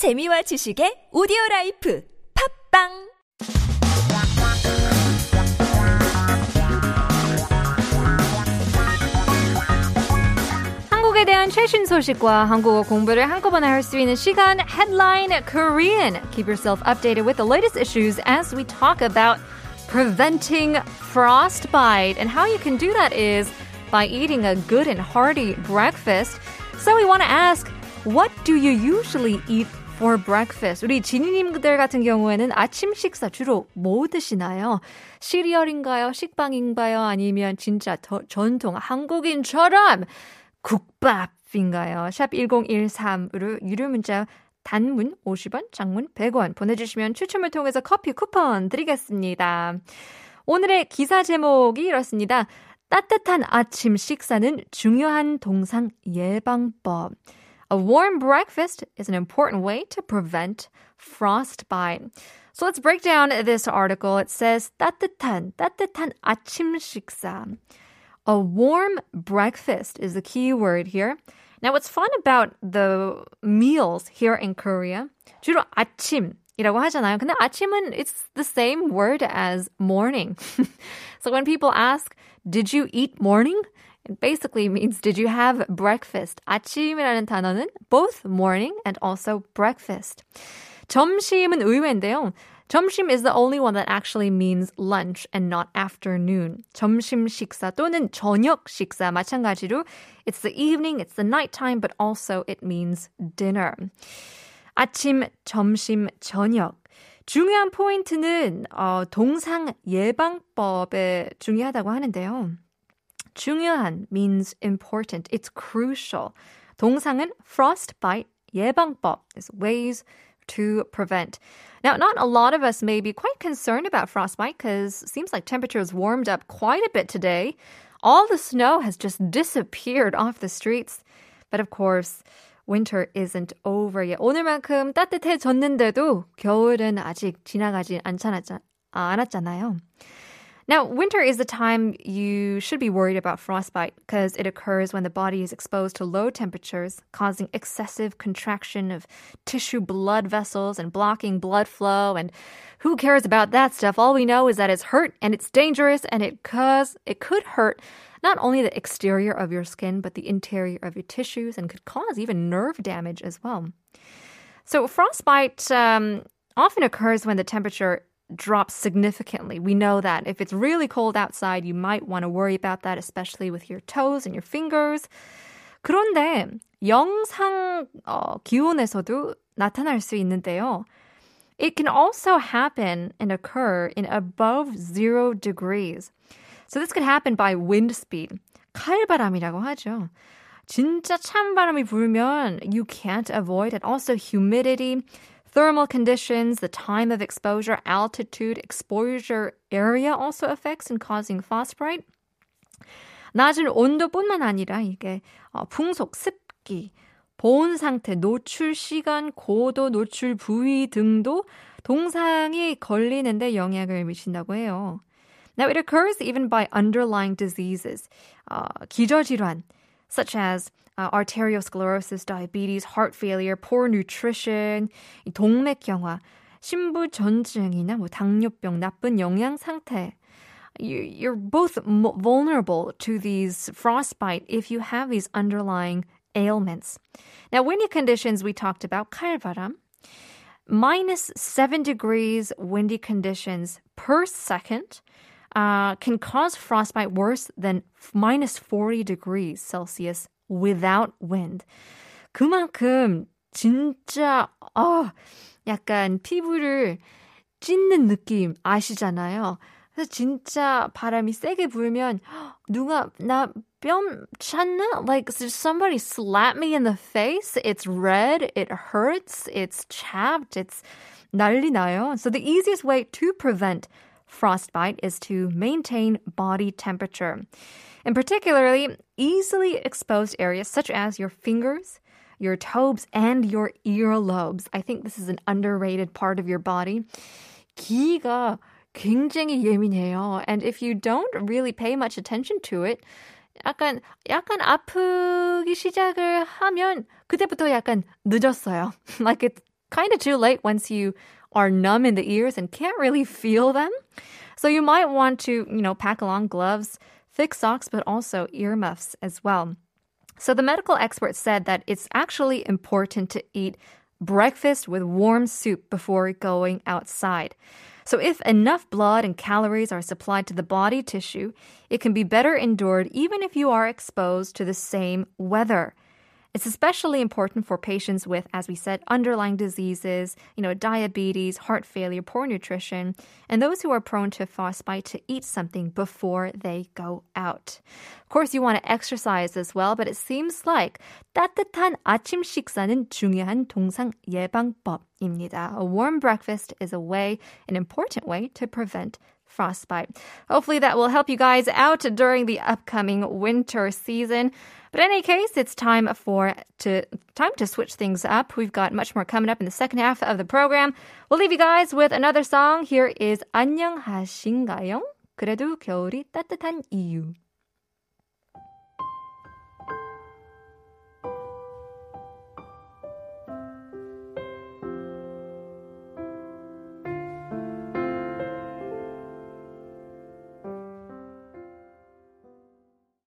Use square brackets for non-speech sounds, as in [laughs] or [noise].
재미와 지식의 오디오 라이프 팟빵 한국에 대한 최신 소식과 한국어 공부를 한꺼번에 할 수 있는 시간 Headline Korean. Keep yourself updated with the latest issues as we talk about preventing frostbite and how you can do that is by eating a good and hearty breakfast. So we want to ask what do you usually eat for breakfast? 우리 지니님들 같은 경우에는 아침 식사 주로 뭐 드시나요? 시리얼인가요? 식빵인가요? 아니면 진짜 더, 전통 한국인처럼 국밥인가요? 샵 1013으로 유료 문자 단문 50원, 장문 100원 보내주시면 추첨을 통해서 커피 쿠폰 드리겠습니다. 오늘의 기사 제목이 이렇습니다. 따뜻한 아침 식사는 중요한 동상 예방법. A warm breakfast is an important way to prevent frostbite. So let's break down this article. It says 따뜻한, 따뜻한 아침 식사. A warm breakfast is the key word here. Now, what's fun about the meals here in Korea, 주로 아침 이라고 하잖아요. 근데 아침은 it's the same word as morning. [laughs] so when people ask, did you eat morning? It basically means did you have breakfast? 아침이라는 단어는 both morning and also breakfast. 점심은 의외인데요. 점심 is the only one that actually means lunch and not afternoon. 점심 식사 또는 저녁 식사 마찬가지로 it's the evening, it's the nighttime, but also it means dinner. 아침, 점심, 저녁. 중요한 포인트는 어, 동상 예방법에 중요하다고 하는데요. 중요한 means important. It's crucial. 동상은 frostbite, 예방법 is ways to prevent. Now, not a lot of us may be quite concerned about frostbite because it seems like temperatures warmed up quite a bit today. All the snow has just disappeared off the streets. But of course, winter isn't over yet. 오늘만큼 따뜻해졌는데도 겨울은 아직 지나가지 않잖아, 않았잖아요. Now, winter is the time you should be worried about frostbite because it occurs when the body is exposed to low temperatures, causing excessive contraction of tissue blood vessels and blocking blood flow. And who cares about that stuff? All we know is that it's hurt and it's dangerous and it cause it could hurt not only the exterior of your skin but the interior of your tissues and could cause even nerve damage as well. So frostbite um, often occurs when the temperature drops significantly. We know that if it's really cold outside, you might want to worry about that, especially with your toes and your fingers. 그런데 영상 어, 기온에서도 나타날 수 있는데요. It can also happen and occur in above zero degrees. So this could happen by wind speed. 칼바람이라고 하죠. 진짜 찬바람이 불면 you can't avoid it. Also humidity, Thermal conditions, the time of exposure, altitude, exposure area also affects in causing frostbite. 낮은 온도뿐만 아니라 이게 풍속, 습기, 보온 상태, 노출 시간, 고도, 노출 부위 등도 동상이 걸리는데 영향을 미친다고 해요. Now it occurs even by underlying diseases, uh, 기저질환, such as uh, arteriosclerosis, diabetes, heart failure, poor nutrition, 동맥경화, 신부전증이나 뭐 당뇨병, 나쁜 영양 상태. You're both vulnerable to these frostbite if you have these underlying ailments. Now, windy conditions we talked about, 칼바람, minus 7 degrees windy conditions per second uh, can cause frostbite worse than minus 40 degrees Celsius without wind. 그만큼 진짜 어 약간 피부를 찢는 느낌 아시잖아요. 그래서 진짜 바람이 세게 불면 [gasps] 누가 나뺨 찼나? Like somebody slap me in the face. It's red. It hurts. It's chapped. It's 난리 나요. So the easiest way to prevent frostbite is to maintain body temperature. In particularly easily exposed areas such as your fingers, your toes, and your earlobes. I think this is an underrated part of your body. 귀가 굉장히 예민해요. And if you don't really pay much attention to it, 약간 약간 아프기 시작을 하면 그때부터 약간 늦었어요. [laughs] like it's kind of too late once you are numb in the ears and can't really feel them. So you might want to, you know, pack along gloves, thick socks, but also earmuffs as well. So the medical expert said that it's actually important to eat breakfast with warm soup before going outside. So, if enough blood and calories are supplied to the body tissue, it can be better endured even if you are exposed to the same weather. It's especially important for patients with, as we said, underlying diseases, you know, diabetes, heart failure, poor nutrition, and those who are prone to frostbite to eat something before they go out. Of course, you want to exercise as well, but it seems like 따뜻한 아침 식사는 중요한 동상 예방법입니다. A warm breakfast is a way, an important way to prevent frostbite. Hopefully that will help you guys out during the upcoming winter season. But in any case, it's time for to time to switch things up. We've got much more coming up in the second half of the program. We'll leave you guys with another song. Here is 안녕하신가요? 그래도 겨울이 따뜻한 이유.